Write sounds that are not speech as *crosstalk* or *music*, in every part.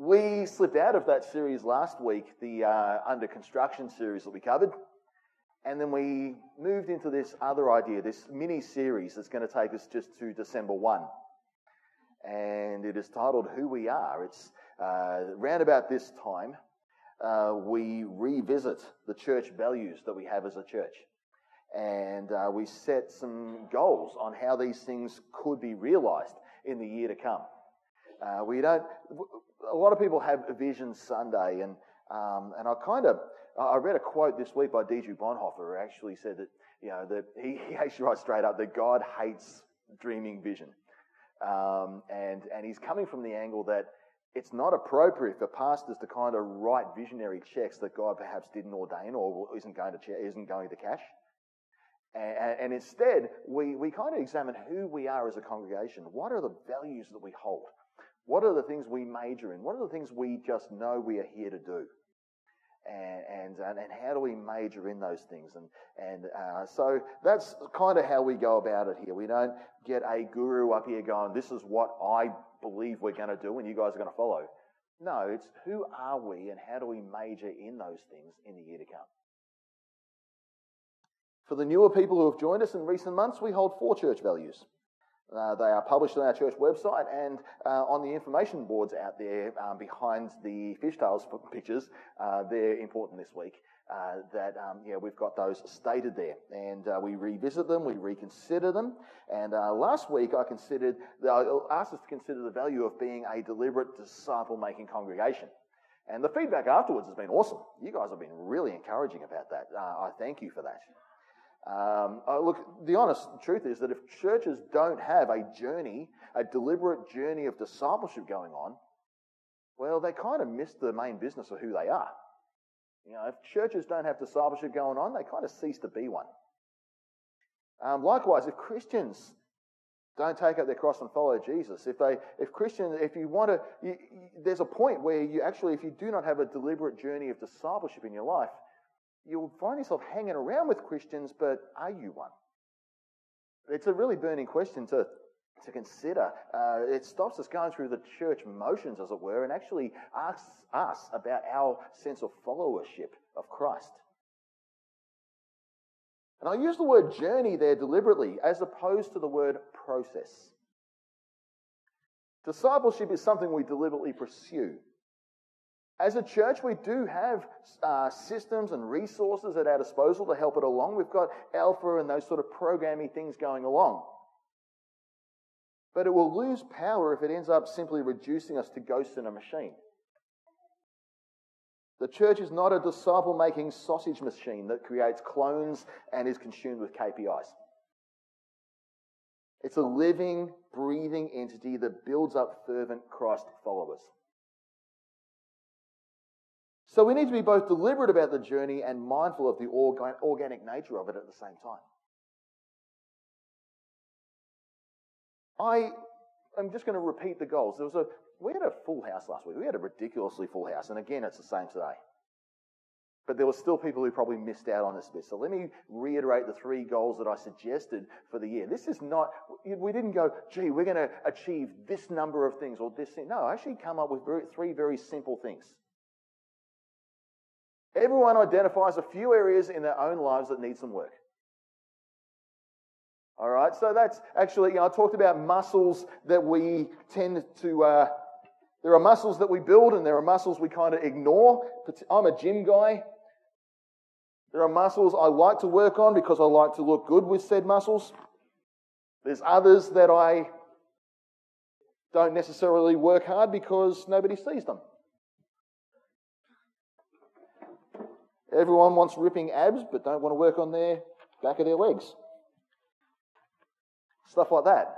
We slipped out of that series last week, the uh, under construction series that we covered, and then we moved into this other idea, this mini series that's going to take us just to December 1. And it is titled Who We Are. It's uh, around about this time, uh, we revisit the church values that we have as a church. And uh, we set some goals on how these things could be realized in the year to come. Uh, we don't, a lot of people have a Vision Sunday, and, um, and I kind of, I read a quote this week by Dietrich Bonhoeffer who actually said that, you know, that he, he actually writes straight up that God hates dreaming vision. Um, and, and he's coming from the angle that it's not appropriate for pastors to kind of write visionary checks that God perhaps didn't ordain or isn't going to, isn't going to cash. And, and instead, we, we kind of examine who we are as a congregation. What are the values that we hold? What are the things we major in? What are the things we just know we are here to do? And, and, and how do we major in those things? And, and uh, so that's kind of how we go about it here. We don't get a guru up here going, this is what I believe we're going to do and you guys are going to follow. No, it's who are we and how do we major in those things in the year to come? For the newer people who have joined us in recent months, we hold four church values. Uh, they are published on our church website and uh, on the information boards out there um, behind the fishtails *laughs* pictures. Uh, they're important this week. Uh, that um, yeah, we've got those stated there, and uh, we revisit them, we reconsider them. And uh, last week, I considered, I asked us to consider the value of being a deliberate disciple-making congregation. And the feedback afterwards has been awesome. You guys have been really encouraging about that. I thank you for that. Um, uh, look, the honest truth is that if churches don't have a journey, a deliberate journey of discipleship going on, well, they kind of miss the main business of who they are. You know, if churches don't have discipleship going on, they kind of cease to be one. Um, likewise, if Christians don't take up their cross and follow Jesus, if they, if Christians, if you want to, you, you, there's a point where you actually, if you do not have a deliberate journey of discipleship in your life, you'll find yourself hanging around with Christians, but are you one? It's a really burning question to, to consider. Uh, it stops us going through the church motions, as it were, and actually asks us about our sense of followership of Christ. And I use the word journey there deliberately as opposed to the word process. Discipleship is something we deliberately pursue. As a church, we do have uh, systems and resources at our disposal to help it along. We've got Alpha and those sort of programmy things going along. But it will lose power if it ends up simply reducing us to ghosts in a machine. The church is not a disciple making sausage machine that creates clones and is consumed with KPIs. It's a living, breathing entity that builds up fervent Christ followers. So we need to be both deliberate about the journey and mindful of the organic nature of it at the same time. I am just going to repeat the goals. There was a we had a full house last week. We had a ridiculously full house, and again, it's the same today. But there were still people who probably missed out on this bit. So let me reiterate the three goals that I suggested for the year. This is not, we didn't go, gee, we're going to achieve this number of things or this thing. No, I actually come up with three very simple things. Everyone identifies a few areas in their own lives that need some work. All right, so that's actually, you know, I talked about muscles that we tend to, uh, there are muscles that we build and there are muscles we kind of ignore. I'm a gym guy. There are muscles I like to work on because I like to look good with said muscles. There's others that I don't necessarily work hard because nobody sees them. Everyone wants ripping abs, but don't want to work on their back of their legs. Stuff like that.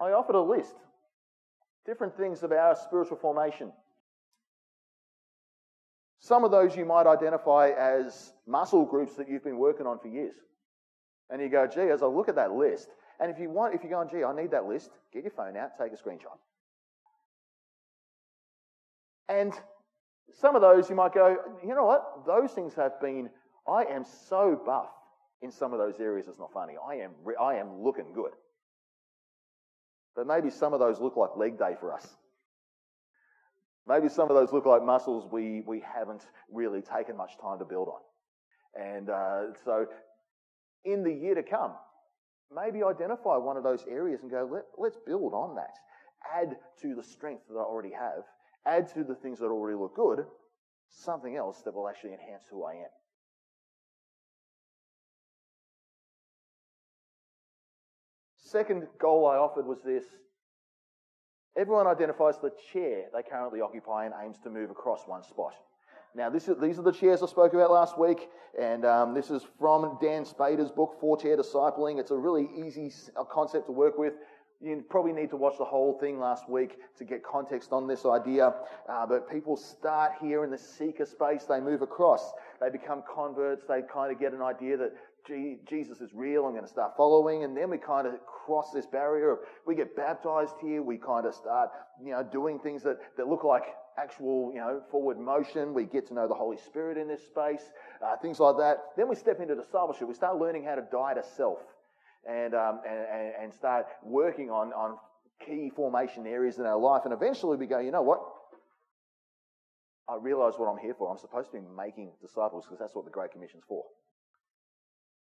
I offered a list. Different things about spiritual formation. Some of those you might identify as muscle groups that you've been working on for years. And you go, gee, as I look at that list, and if you want, if you're going, gee, I need that list, get your phone out, take a screenshot. And some of those you might go, you know what? Those things have been, I am so buff in some of those areas, it's not funny. I am, I am looking good. But maybe some of those look like leg day for us. Maybe some of those look like muscles we, we haven't really taken much time to build on. And uh, so, in the year to come, maybe identify one of those areas and go, Let, let's build on that. Add to the strength that I already have, add to the things that already look good, something else that will actually enhance who I am. Second goal I offered was this everyone identifies the chair they currently occupy and aims to move across one spot. Now, is, these are the chairs I spoke about last week, and um, this is from Dann Spader's book, Four Chair Discipling. It's a really easy concept to work with. You probably need to watch the whole thing last week to get context on this idea. Uh, but people start here in the seeker space, they move across, they become converts, they kind of get an idea that Jesus is real, I'm going to start following. And then we kind of cross this barrier. We get baptized here. We kind of start, you know, doing things that, that look like actual, you know, forward motion. We get to know the Holy Spirit in this space, uh, things like that. Then we step into discipleship. We start learning how to die to self and, um, and, and start working on, on key formation areas in our life. And eventually we go, you know what? I realize what I'm here for. I'm supposed to be making disciples because that's what the Great Commission's for.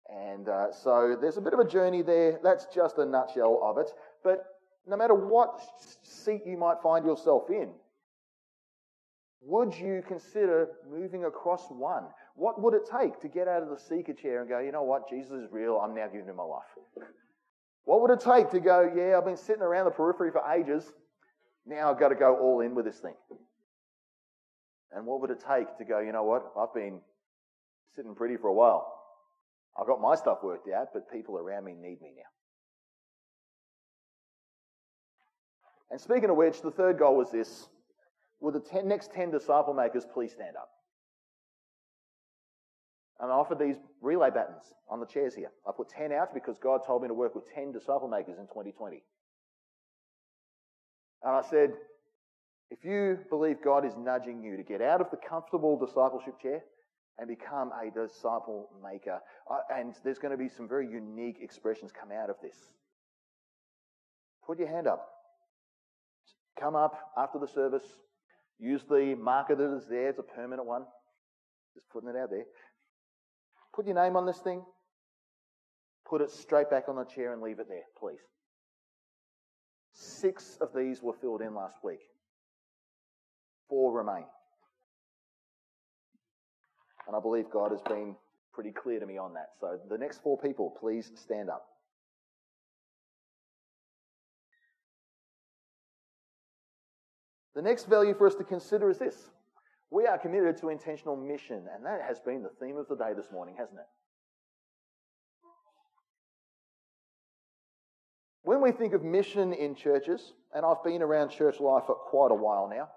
And uh, so there's a bit of a journey there. That's just a nutshell of it. But no matter what seat you might find yourself in, would you consider moving across one? What would it take to get out of the seeker chair and go, you know what, Jesus is real, I'm now giving him my life? What would it take to go, yeah, I've been sitting around the periphery for ages, now I've got to go all in with this thing? And what would it take to go, you know what, I've been sitting pretty for a while. I've got my stuff worked out, but people around me need me now. And speaking of which, the third goal was this Will the ten, next 10 disciple makers please stand up? And I offered these relay buttons on the chairs here. I put 10 out because God told me to work with 10 disciple makers in 2020. And I said, if you believe God is nudging you to get out of the comfortable discipleship chair and become a disciple maker. And there's going to be some very unique expressions come out of this. Put your hand up. Come up after the service. Use the marker that is there. It's a permanent one. Just putting it out there. Put your name on this thing. Put it straight back on the chair and leave it there, please. Six of these were filled in last week. Four remain. And I believe God has been pretty clear to me on that. So the next four people, please stand up. The next value for us to consider is this. We are committed to intentional mission, and that has been the theme of the day this morning, hasn't it? When we think of mission in churches, and I've been around church life for quite a while now,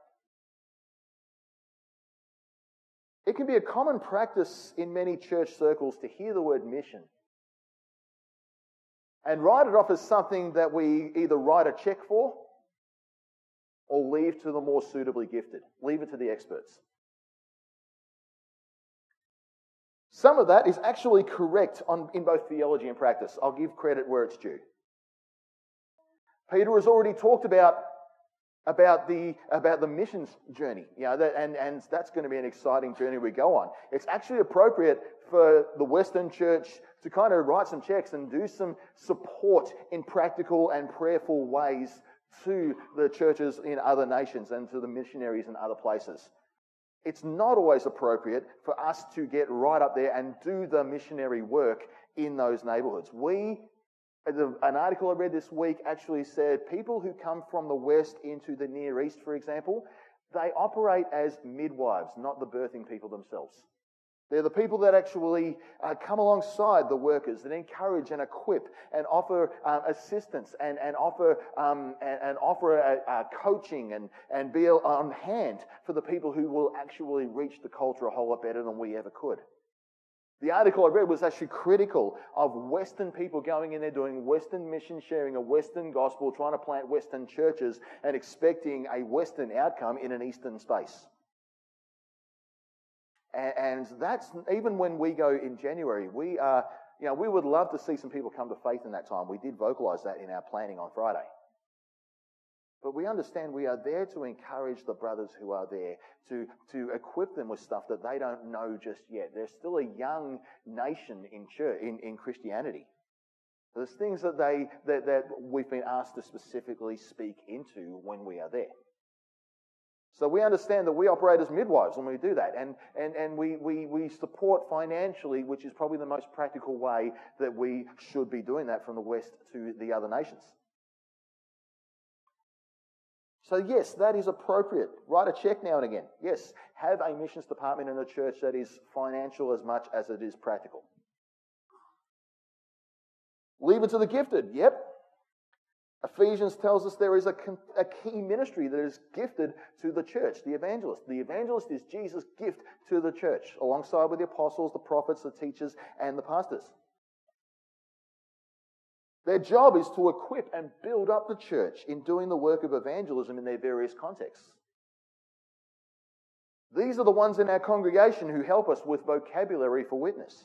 It can be a common practice in many church circles to hear the word mission and write it off as something that we either write a check for or leave to the more suitably gifted, leave it to the experts. Some of that is actually correct on, in both theology and practice. I'll give credit where it's due. Peter has already talked about about the about the missions journey you know that, and and that's going to be an exciting journey we go on it's actually appropriate for the western church to kind of write some checks and do some support in practical and prayerful ways to the churches in other nations and to the missionaries in other places it's not always appropriate for us to get right up there and do the missionary work in those neighborhoods we an article I read this week actually said people who come from the West into the Near East, for example, they operate as midwives, not the birthing people themselves. They're the people that actually uh, come alongside the workers that encourage and equip and offer um, assistance and, and offer, um, and, and, offer a, a coaching and, and be on hand for the people who will actually reach the culture a whole lot better than we ever could. The article I read was actually critical of Western people going in there doing Western mission, sharing a Western gospel, trying to plant Western churches, and expecting a Western outcome in an Eastern space. And that's even when we go in January, we are, you know, we would love to see some people come to faith in that time. We did vocalize that in our planning on Friday. But we understand we are there to encourage the brothers who are there, to, to equip them with stuff that they don't know just yet. They're still a young nation in, church, in, in Christianity. There's things that, they, that, that we've been asked to specifically speak into when we are there. So we understand that we operate as midwives when we do that, and, and, and we, we, we support financially, which is probably the most practical way that we should be doing that from the West to the other nations. So, yes, that is appropriate. Write a check now and again. Yes, have a missions department in a church that is financial as much as it is practical. Leave it to the gifted. Yep. Ephesians tells us there is a, a key ministry that is gifted to the church, the evangelist. The evangelist is Jesus' gift to the church, alongside with the apostles, the prophets, the teachers, and the pastors. Their job is to equip and build up the church in doing the work of evangelism in their various contexts. These are the ones in our congregation who help us with vocabulary for witness.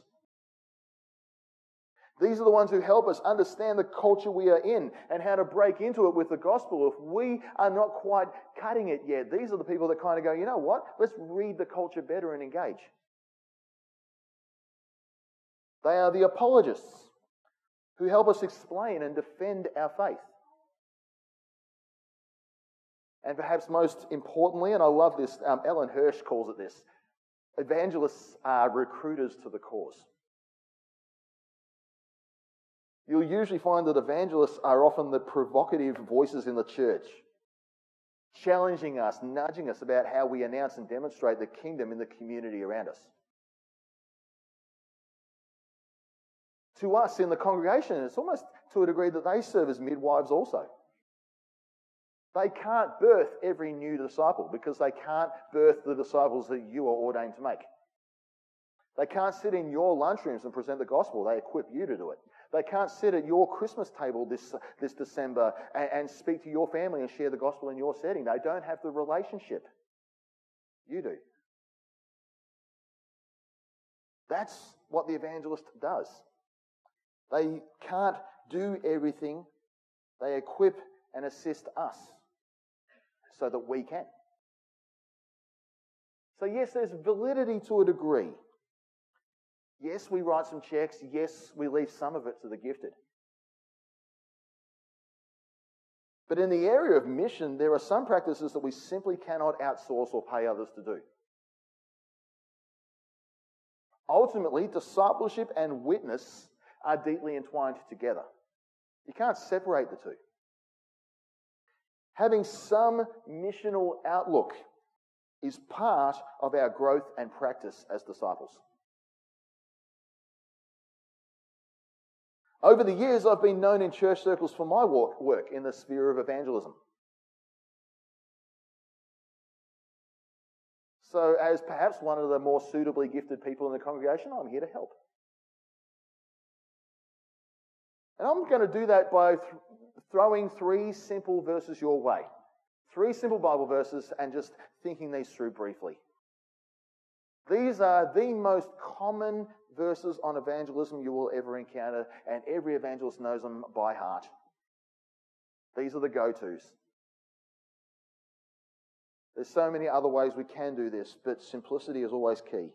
These are the ones who help us understand the culture we are in and how to break into it with the gospel. If we are not quite cutting it yet, these are the people that kind of go, you know what? Let's read the culture better and engage. They are the apologists who help us explain and defend our faith. And perhaps most importantly, and I love this, um, Alan Hirsch calls it this evangelists are recruiters to the cause. You'll usually find that evangelists are often the provocative voices in the church, challenging us, nudging us about how we announce and demonstrate the kingdom in the community around us. to us in the congregation. It's almost to a degree that they serve as midwives also. They can't birth every new disciple because they can't birth the disciples that you are ordained to make. They can't sit in your lunchrooms and present the gospel. They equip you to do it. They can't sit at your Christmas table this, this December and, and speak to your family and share the gospel in your setting. They don't have the relationship. You do. That's what the evangelist does. They can't do everything. They equip and assist us so that we can. So, yes, there's validity to a degree. Yes, we write some checks. Yes, we leave some of it to the gifted. But in the area of mission, there are some practices that we simply cannot outsource or pay others to do. Ultimately, discipleship and witness are deeply entwined together. You can't separate the two. Having some missional outlook is part of our growth and practice as disciples. Over the years, I've been known in church circles for my work in the sphere of evangelism. So, as perhaps one of the more suitably gifted people in the congregation, I'm here to help. And I'm going to do that by th- throwing three simple verses your way. Three simple Bible verses and just thinking these through briefly. These are the most common verses on evangelism you will ever encounter, and every evangelist knows them by heart. These are the go tos. There's so many other ways we can do this, but simplicity is always key.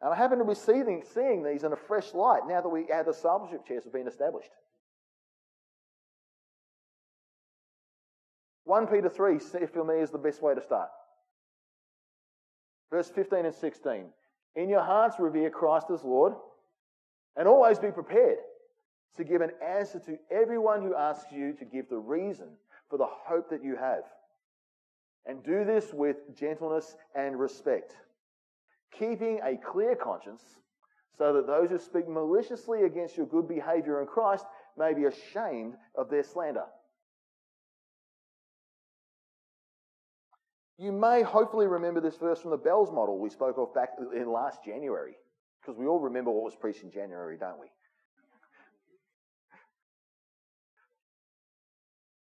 And I happen to be seeing, seeing these in a fresh light now that we, our discipleship chairs have been established. 1 Peter 3, for me, is the best way to start. Verse 15 and 16. In your hearts, revere Christ as Lord, and always be prepared to give an answer to everyone who asks you to give the reason for the hope that you have. And do this with gentleness and respect keeping a clear conscience, so that those who speak maliciously against your good behavior in Christ may be ashamed of their slander. You may hopefully remember this verse from the Bells model we spoke of back in last January, because we all remember what was preached in January, don't we?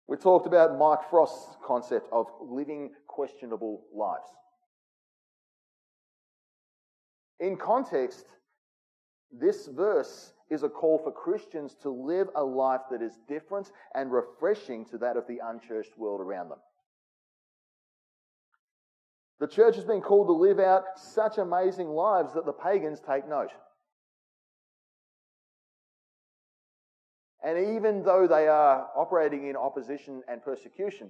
We talked about Mike Frost's concept of living questionable lives. In context, this verse is a call for Christians to live a life that is different and refreshing to that of the unchurched world around them. The church has been called to live out such amazing lives that the pagans take note. And even though they are operating in opposition and persecution,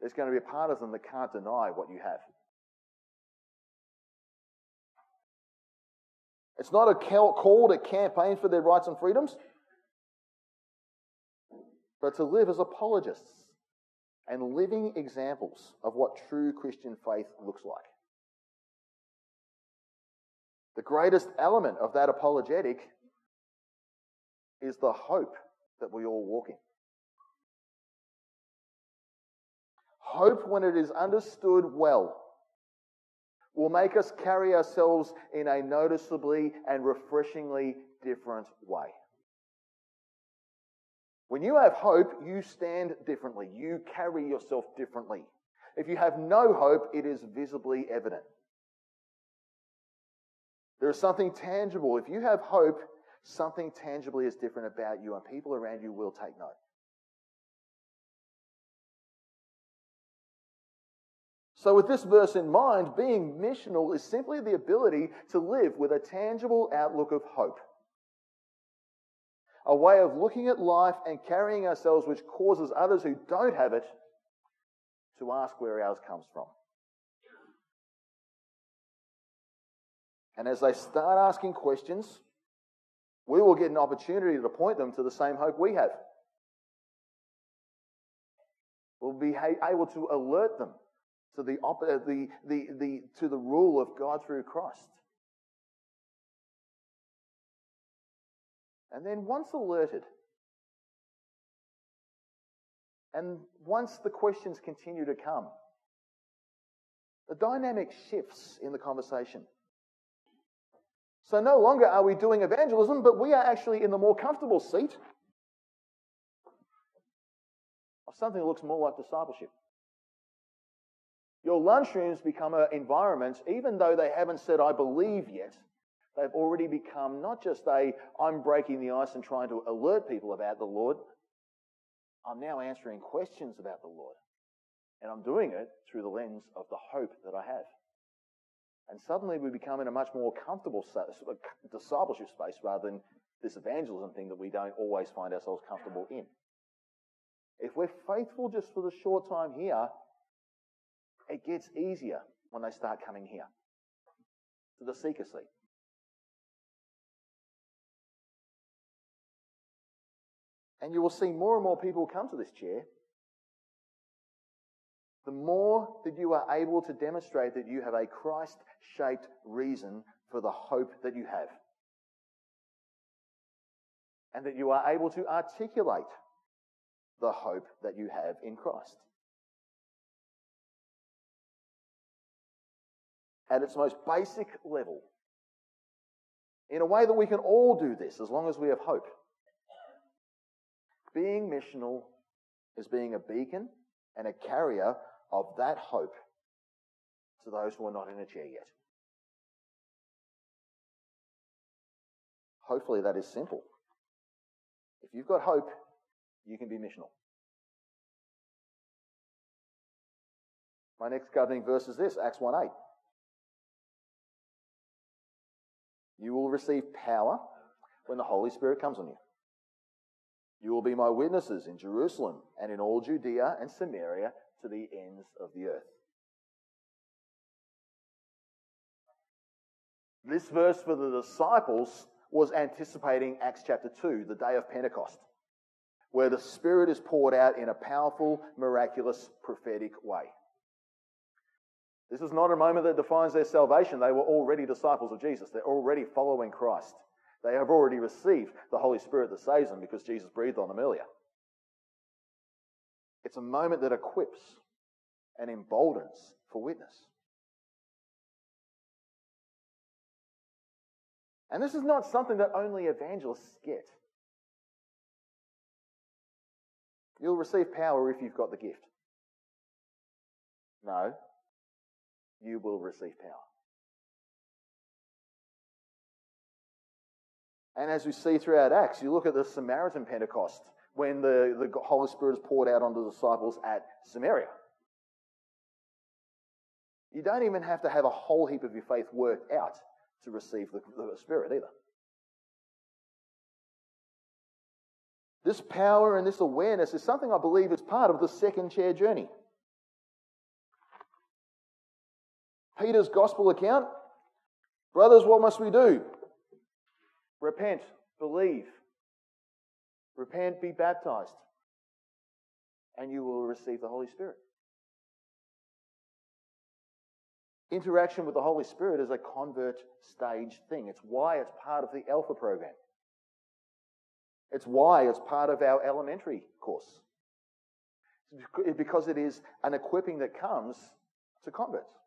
there's going to be a part of them that can't deny what you have. It's not a call to campaign for their rights and freedoms, but to live as apologists and living examples of what true Christian faith looks like. The greatest element of that apologetic is the hope that we all walk in. Hope, when it is understood well, will make us carry ourselves in a noticeably and refreshingly different way. When you have hope, you stand differently. You carry yourself differently. If you have no hope, it is visibly evident. There is something tangible. If you have hope, something tangibly is different about you, and people around you will take note. So, with this verse in mind, being missional is simply the ability to live with a tangible outlook of hope. A way of looking at life and carrying ourselves which causes others who don't have it to ask where ours comes from. And as they start asking questions, we will get an opportunity to point them to the same hope we have. We'll be able to alert them to the, uh, the, the, the, to the rule of God through Christ. And then once alerted, and once the questions continue to come, the dynamic shifts in the conversation. So no longer are we doing evangelism, but we are actually in the more comfortable seat of something that looks more like discipleship. Your lunchrooms become an environment, even though they haven't said, I believe yet, they've already become not just a, I'm breaking the ice and trying to alert people about the Lord. I'm now answering questions about the Lord. And I'm doing it through the lens of the hope that I have. And suddenly we become in a much more comfortable uh, discipleship space rather than this evangelism thing that we don't always find ourselves comfortable in. If we're faithful just for the short time here, it gets easier when they start coming here to the seeker seat. And you will see more and more people come to this chair. The more that you are able to demonstrate that you have a Christ shaped reason for the hope that you have. And that you are able to articulate the hope that you have in Christ. at its most basic level in a way that we can all do this as long as we have hope. Being missional is being a beacon and a carrier of that hope to those who are not in a chair yet. Hopefully, that is simple. If you've got hope, you can be missional. My next governing verse is this Acts 1 8. You will receive power when the Holy Spirit comes on you. You will be my witnesses in Jerusalem and in all Judea and Samaria to the ends of the earth. This verse for the disciples was anticipating Acts chapter 2, the day of Pentecost, where the Spirit is poured out in a powerful, miraculous, prophetic way. This is not a moment that defines their salvation. They were already disciples of Jesus. They're already following Christ. They have already received the Holy Spirit that saves them because Jesus breathed on them earlier. It's a moment that equips and emboldens for witness. And this is not something that only evangelists get. You'll receive power if you've got the gift. No, you will receive power. And as we see throughout Acts, you look at the Samaritan Pentecost when the, the Holy Spirit is poured out on the disciples at Samaria. You don't even have to have a whole heap of your faith worked out to receive the, the Spirit either. This power and this awareness is something I believe is part of the second chair journey. Peter's gospel account Brothers, what must we do? Repent, believe. Repent, be baptized, and you will receive the Holy Spirit. Interaction with the Holy Spirit is a convert stage thing. It's why it's part of the Alpha program. It's why it's part of our elementary course. Because it is an equipping that comes to converts.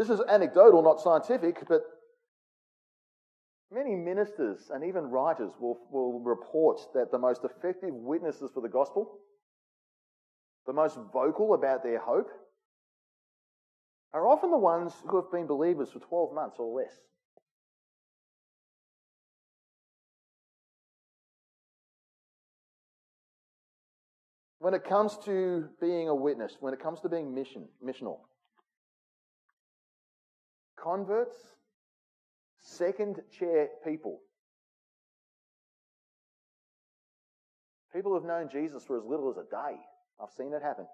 This is anecdotal, not scientific, but many ministers and even writers will, will report that the most effective witnesses for the gospel, the most vocal about their hope, are often the ones who have been believers for 12 months or less. When it comes to being a witness, when it comes to being mission, missional, converts, second chair people, people have known Jesus for as little as a day. I've seen it happen.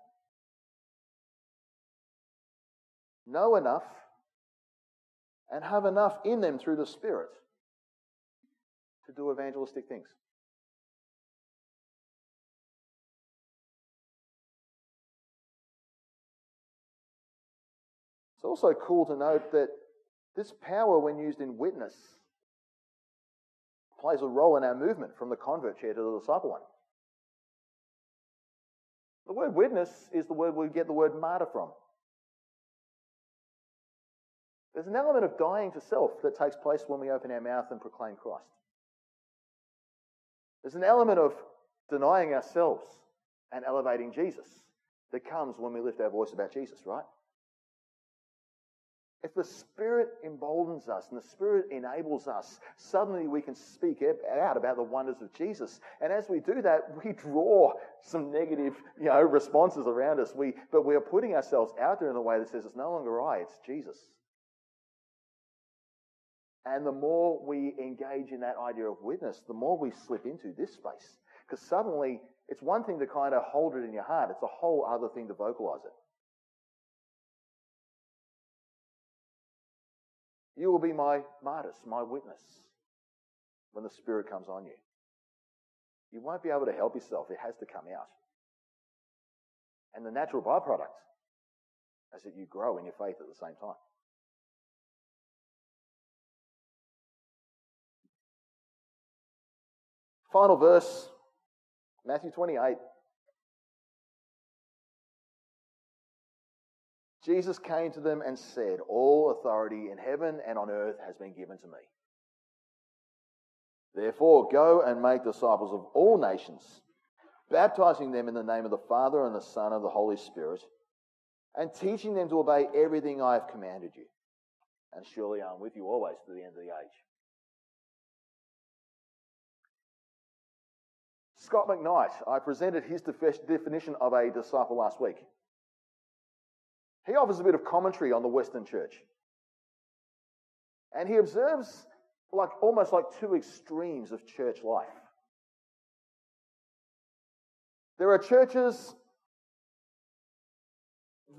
Know enough and have enough in them through the Spirit to do evangelistic things. Also cool to note that this power, when used in witness, plays a role in our movement from the convert chair to the disciple one. The word witness is the word we get the word martyr from. There's an element of dying to self that takes place when we open our mouth and proclaim Christ. There's an element of denying ourselves and elevating Jesus that comes when we lift our voice about Jesus, right? If the Spirit emboldens us and the Spirit enables us, suddenly we can speak out about the wonders of Jesus. And as we do that, we draw some negative, you know, responses around us. We, but we are putting ourselves out there in a way that says it's no longer I, it's Jesus. And the more we engage in that idea of witness, the more we slip into this space. Because suddenly, it's one thing to kind of hold it in your heart, it's a whole other thing to vocalize it. You will be my martyrs, my witness, when the Spirit comes on you. You won't be able to help yourself. It has to come out. And the natural byproduct is that you grow in your faith at the same time. Final verse, Matthew 28. Jesus came to them and said, All authority in heaven and on earth has been given to me. Therefore, go and make disciples of all nations, baptizing them in the name of the Father and the Son and the Holy Spirit, and teaching them to obey everything I have commanded you. And surely I'm with you always to the end of the age. Scot McKnight, I presented his definition of a disciple last week. He offers a bit of commentary on the Western church. And he observes like almost like two extremes of church life. There are churches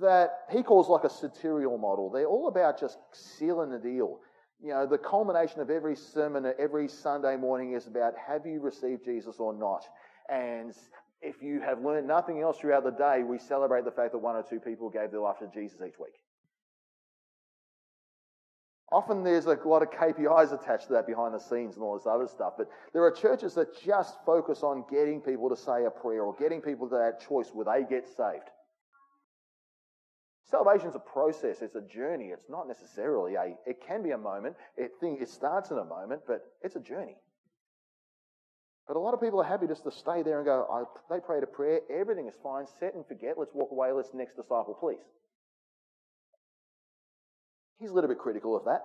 that he calls like a satirical model. They're all about just sealing the deal. You know, the culmination of every sermon every Sunday morning is about have you received Jesus or not? And if you have learned nothing else throughout the day, we celebrate the fact that one or two people gave their life to Jesus each week. Often there's a lot of KPIs attached to that behind the scenes and all this other stuff, but there are churches that just focus on getting people to say a prayer or getting people to that choice where they get saved. Salvation's a process, it's a journey. It's not necessarily a, it can be a moment. It, it starts in a moment, but it's a journey. But a lot of people are happy just to stay there and go, they prayed a prayer, everything is fine, set and forget, let's walk away, let's next disciple, please. He's a little bit critical of that.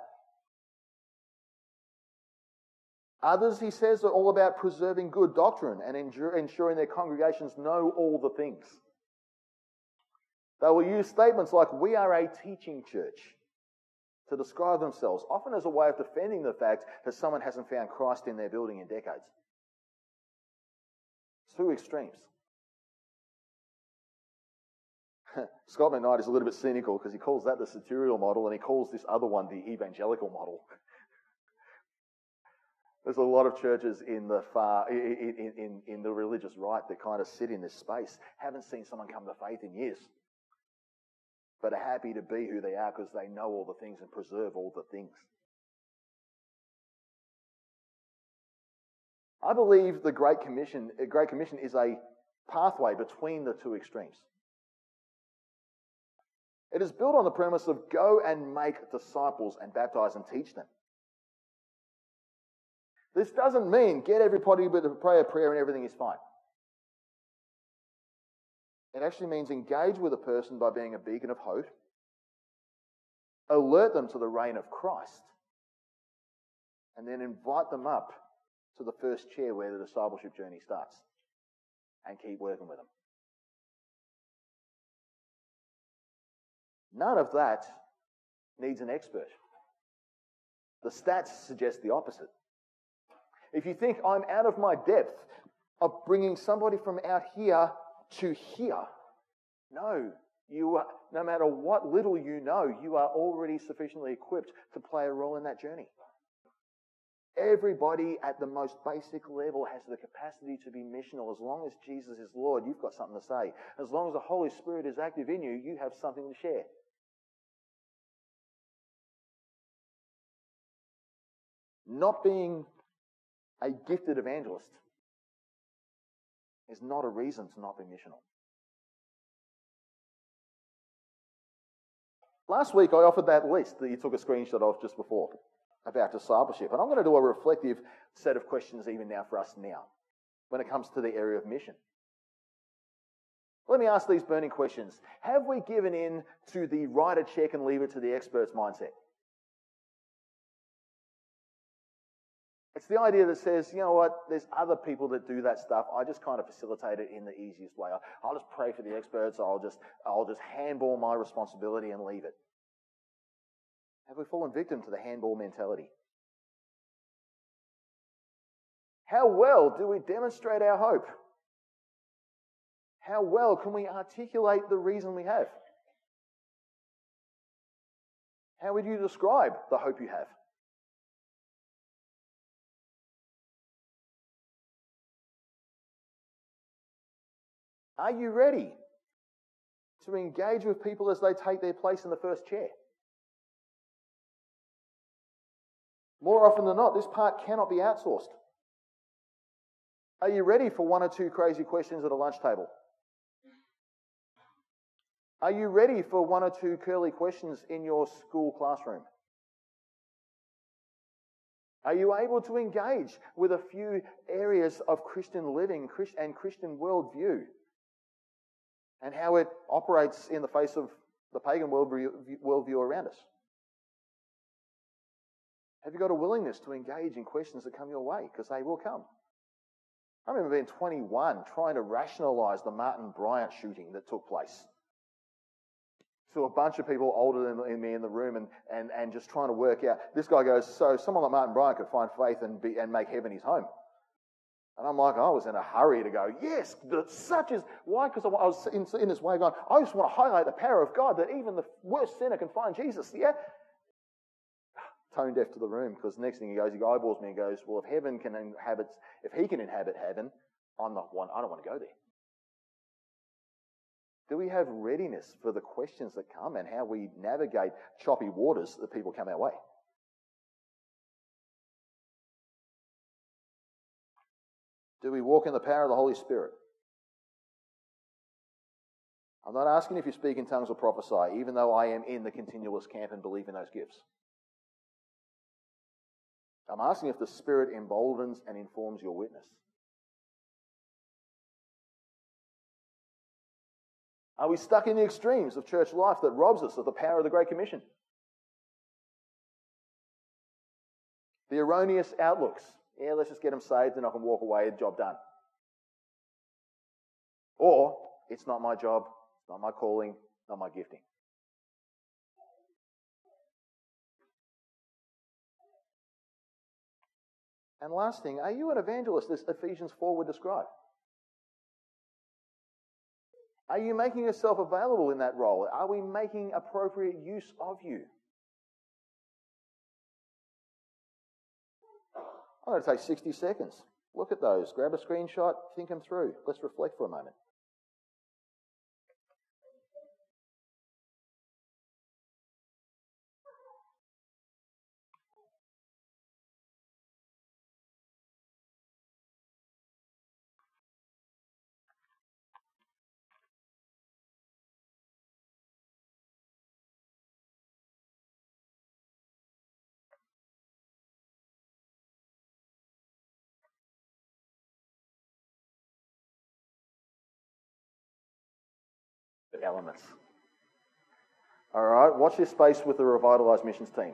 Others, he says, are all about preserving good doctrine and ensuring their congregations know all the things. They will use statements like, We are a teaching church to describe themselves, often as a way of defending the fact that someone hasn't found Christ in their building in decades. Two extremes. *laughs* Scot McKnight is a little bit cynical because he calls that the satirical model and he calls this other one the evangelical model. *laughs* There's a lot of churches in the far, in, in, in the religious right that kind of sit in this space. Haven't seen someone come to faith in years. But are happy to be who they are because they know all the things and preserve all the things. I believe the Great Commission, Great Commission is a pathway between the two extremes. It is built on the premise of go and make disciples and baptize and teach them. This doesn't mean get everybody to pray a prayer and everything is fine. It actually means engage with a person by being a beacon of hope, alert them to the reign of Christ, and then invite them up to the first chair where the discipleship journey starts and keep working with them. None of that needs an expert. The stats suggest the opposite. If you think I'm out of my depth of bringing somebody from out here to here, no, you are, no matter what little you know, you are already sufficiently equipped to play a role in that journey. Everybody at the most basic level has the capacity to be missional. As long as Jesus is Lord, you've got something to say. As long as the Holy Spirit is active in you, you have something to share. Not being a gifted evangelist is not a reason to not be missional. Last week, I offered that list that you took a screenshot of just before about discipleship. And I'm going to do a reflective set of questions even now for us now when it comes to the area of mission. Let me ask these burning questions. Have we given in to the write a check and leave it to the experts mindset? It's the idea that says, you know what, there's other people that do that stuff. I just kind of facilitate it in the easiest way. I'll just pray for the experts. I'll just, I'll just handball my responsibility and leave it. Have we fallen victim to the handball mentality? How well do we demonstrate our hope? How well can we articulate the reason we have? How would you describe the hope you have? Are you ready to engage with people as they take their place in the first chair? More often than not, this part cannot be outsourced. Are you ready for one or two crazy questions at a lunch table? Are you ready for one or two curly questions in your school classroom? Are you able to engage with a few areas of Christian living and Christian worldview and how it operates in the face of the pagan worldview around us? Have you got a willingness to engage in questions that come your way? Because they will come. I remember being 21 trying to rationalize the Martin Bryant shooting that took place. To a bunch of people older than me in the room and, and, and just trying to work out. This guy goes, So someone like Martin Bryant could find faith and, be, and make heaven his home. And I'm like, I was in a hurry to go, yes, such is, why? Because I was in, in this way going, I just want to highlight the power of God that even the worst sinner can find Jesus. Yeah? Tone deaf to the room because the next thing he goes, he eyeballs me and goes, Well, if heaven can inhabit, if he can inhabit heaven, I'm not one, I don't want to go there. Do we have readiness for the questions that come and how we navigate choppy waters that people come our way? Do we walk in the power of the Holy Spirit? I'm not asking if you speak in tongues or prophesy, even though I am in the continuous camp and believe in those gifts. I'm asking if the Spirit emboldens and informs your witness. Are we stuck in the extremes of church life that robs us of the power of the Great Commission? The erroneous outlooks. Yeah, let's just get them saved and I can walk away, job done. Or, it's not my job, not my calling, not my gifting. And last thing, are you an evangelist as Ephesians 4 would describe? Are you making yourself available in that role? Are we making appropriate use of you? I'm going to take 60 seconds. Look at those. Grab a screenshot, think them through. Let's reflect for a moment. Elements. All right, watch this space with the revitalized missions team.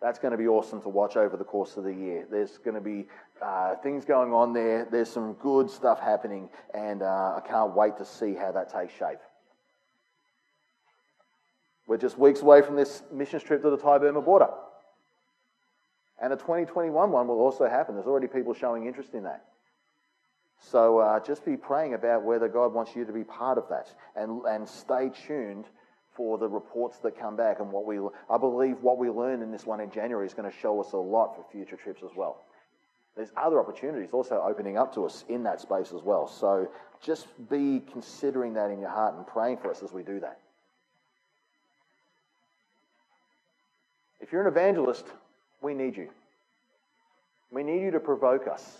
That's going to be awesome to watch over the course of the year. There's going to be uh, things going on there. There's some good stuff happening, and uh, I can't wait to see how that takes shape. We're just weeks away from this missions trip to the Thai Burma border. And the 2021 one will also happen. There's already people showing interest in that. So uh, just be praying about whether God wants you to be part of that and, and stay tuned for the reports that come back. And what we, I believe what we learn in this one in January is going to show us a lot for future trips as well. There's other opportunities also opening up to us in that space as well. So just be considering that in your heart and praying for us as we do that. If you're an evangelist, we need you. We need you to provoke us.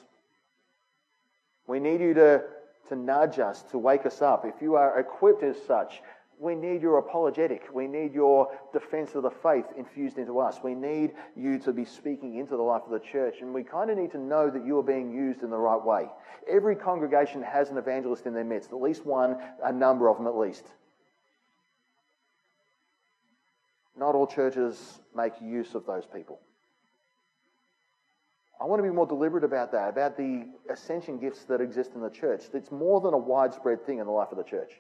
We need you to, to nudge us, to wake us up. If you are equipped as such, we need your apologetic. We need your defense of the faith infused into us. We need you to be speaking into the life of the church. And we kind of need to know that you are being used in the right way. Every congregation has an evangelist in their midst, at least one, a number of them at least. Not all churches make use of those people. I want to be more deliberate about that, about the ascension gifts that exist in the church. It's more than a widespread thing in the life of the church.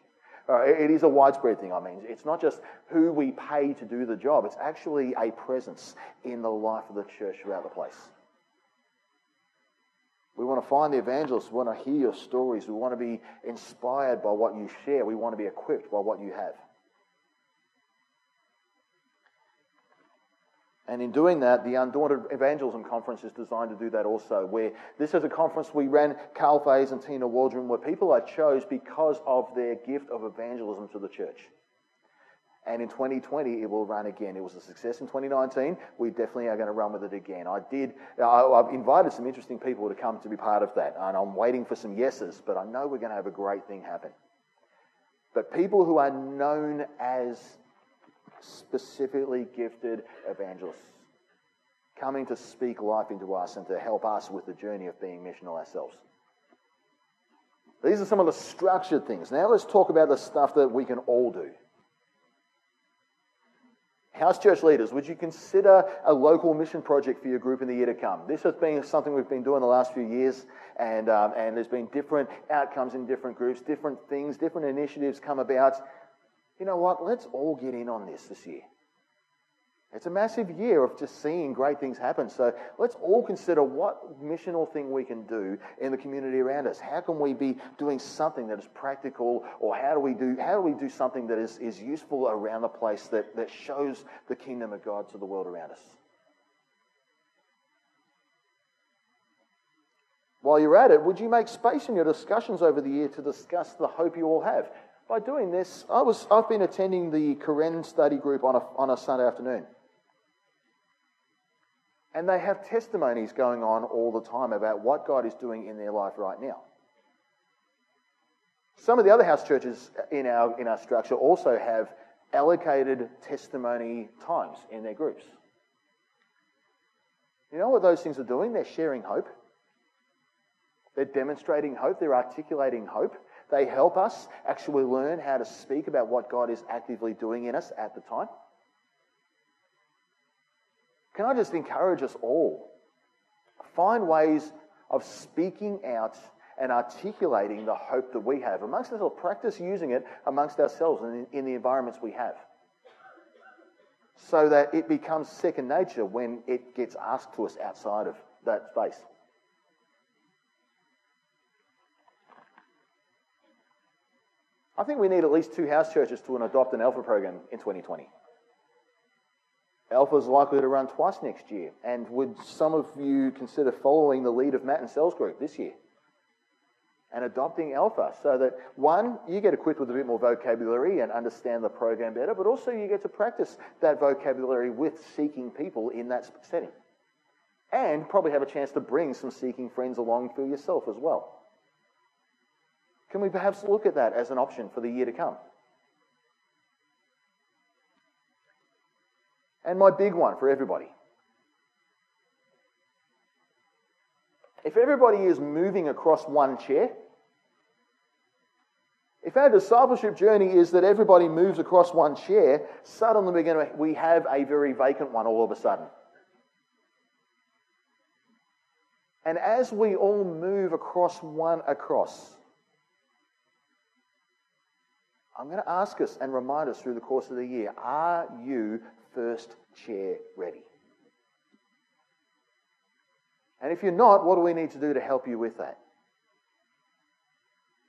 Uh, it is a widespread thing, I mean. It's not just who we pay to do the job, it's actually a presence in the life of the church throughout the place. We want to find the evangelists. We want to hear your stories. We want to be inspired by what you share. We want to be equipped by what you have. And in doing that, the Undaunted Evangelism Conference is designed to do that also. Where this is a conference we ran, Carl Fays and Tina Waldron were people I chose because of their gift of evangelism to the church. And in 2020, it will run again. It was a success in 2019. We definitely are going to run with it again. I did. I've invited some interesting people to come to be part of that, and I'm waiting for some yeses. But I know we're going to have a great thing happen. But people who are known as specifically gifted evangelists coming to speak life into us and to help us with the journey of being missional ourselves. These are some of the structured things. Now let's talk about the stuff that we can all do. House church leaders, would you consider a local mission project for your group in the year to come? This has been something we've been doing the last few years, and, um, and there's been different outcomes in different groups, different things, different initiatives come about you know what? Let's all get in on this this year. It's a massive year of just seeing great things happen. So let's all consider what missional thing we can do in the community around us. How can we be doing something that is practical, or how do we do how do we do something that is, is useful around the place that, that shows the kingdom of God to the world around us? While you're at it, would you make space in your discussions over the year to discuss the hope you all have? By doing this, I was, I've been attending the Karen study group on a, on a Sunday afternoon. And they have testimonies going on all the time about what God is doing in their life right now. Some of the other house churches in our, in our structure also have allocated testimony times in their groups. You know what those things are doing? They're sharing hope. They're demonstrating hope. They're articulating hope. They help us actually learn how to speak about what God is actively doing in us at the time. Can I just encourage us all? Find ways of speaking out and articulating the hope that we have amongst ourselves. Practice using it amongst ourselves and in, in the environments we have. So that it becomes second nature when it gets asked to us outside of that space. I think we need at least two house churches to adopt an Alpha program in 2020. Alpha is likely to run twice next year. And would some of you consider following the lead of Matt and Cell's group this year? And adopting Alpha so that, one, you get equipped with a bit more vocabulary and understand the program better, but also you get to practice that vocabulary with seeking people in that setting. And probably have a chance to bring some seeking friends along for yourself as well. Can we perhaps look at that as an option for the year to come? And my big one for everybody. If everybody is moving across one chair, if our discipleship journey is that everybody moves across one chair, suddenly we're going to, we have a very vacant one all of a sudden. And as we all move across one across, I'm going to ask us and remind us through the course of the year are you first chair ready? And if you're not, what do we need to do to help you with that?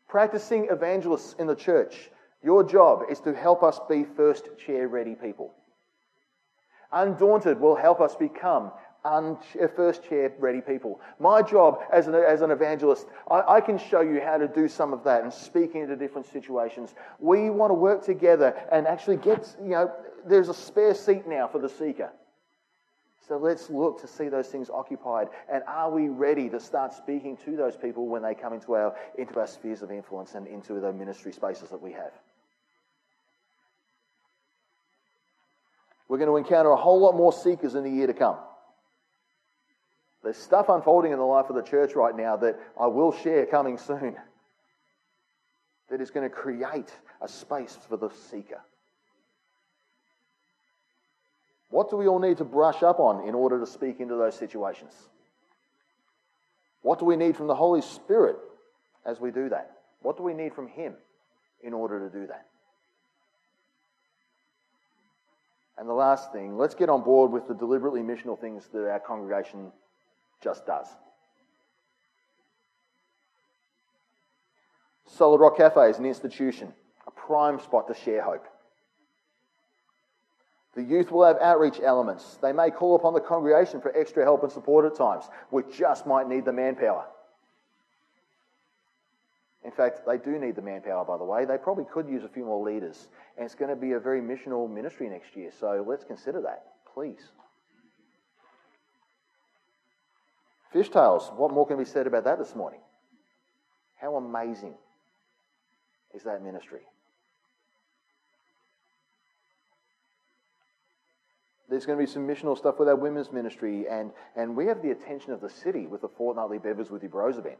Practicing evangelists in the church, your job is to help us be first chair ready people. Undaunted will help us become un- uh, first chair ready people. My job as an, as an evangelist, I, I, can show you how to do some of that and speak into different situations. We want to work together and actually get, you know, there's a spare seat now for the seeker. So let's look to see those things occupied. And are we ready to start speaking to those people when they come into our, into our spheres of influence and into the ministry spaces that we have? We're going to encounter a whole lot more seekers in the year to come. There's stuff unfolding in the life of the church right now that I will share coming soon that is going to create a space for the seeker. What do we all need to brush up on in order to speak into those situations? What do we need from the Holy Spirit as we do that? What do we need from Him in order to do that? And the last thing, let's get on board with the deliberately missional things that our congregation just does. Solid Rock Cafe is an institution, a prime spot to share hope. The youth will have outreach elements. They may call upon the congregation for extra help and support at times. We just might need the manpower. In fact, they do need the manpower, by the way. They probably could use a few more leaders. And it's going to be a very missional ministry next year, so let's consider that, please. Fishtails, what more can be said about that this morning? How amazing is that ministry? There's going to be some missional stuff with our women's ministry, and, and we have the attention of the city with the fortnightly Bevers with Your Bros event.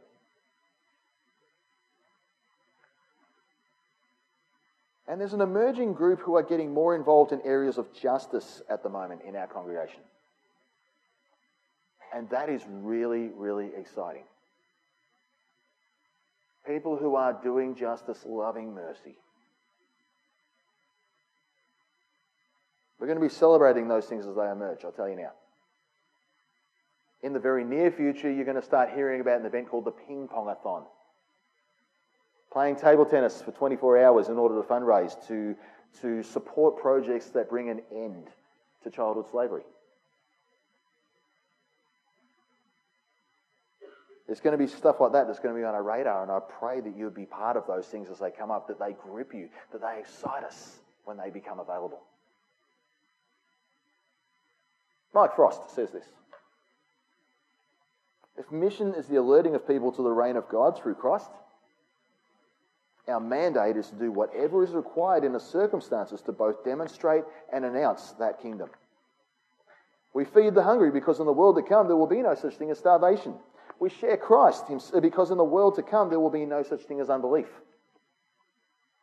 And there's an emerging group who are getting more involved in areas of justice at the moment in our congregation. And that is really, really exciting. People who are doing justice, loving mercy. We're going to be celebrating those things as they emerge, I'll tell you now. In the very near future, you're going to start hearing about an event called the Ping Pongathon. Playing table tennis for 24 hours in order to fundraise to, to support projects that bring an end to childhood slavery. There's going to be stuff like that that's going to be on our radar, and I pray that you would be part of those things as they come up, that they grip you, that they excite us when they become available. Mike Frost says this If mission is the alerting of people to the reign of God through Christ, our mandate is to do whatever is required in the circumstances to both demonstrate and announce that kingdom. We feed the hungry because in the world to come there will be no such thing as starvation. We share Christ because in the world to come there will be no such thing as unbelief.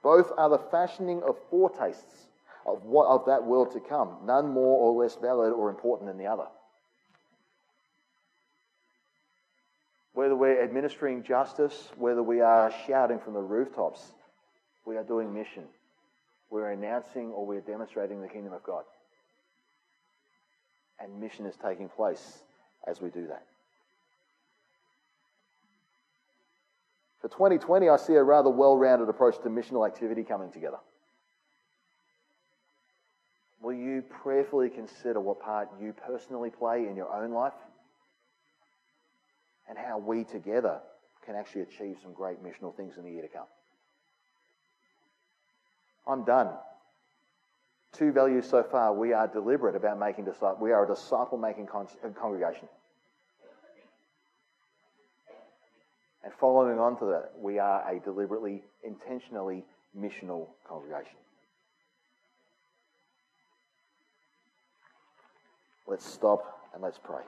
Both are the fashioning of foretastes of, what, of that world to come, none more or less valid or important than the other. Whether we're administering justice, whether we are shouting from the rooftops, we are doing mission. We're announcing or we're demonstrating the kingdom of God. And mission is taking place as we do that. For 2020, I see a rather well rounded approach to missional activity coming together. Will you prayerfully consider what part you personally play in your own life and how we together can actually achieve some great missional things in the year to come? I'm done. Two values so far. We are deliberate about making disciples. We are a disciple making con- congregation. And following on to that, we are a deliberately, intentionally missional congregation. Let's stop and let's pray.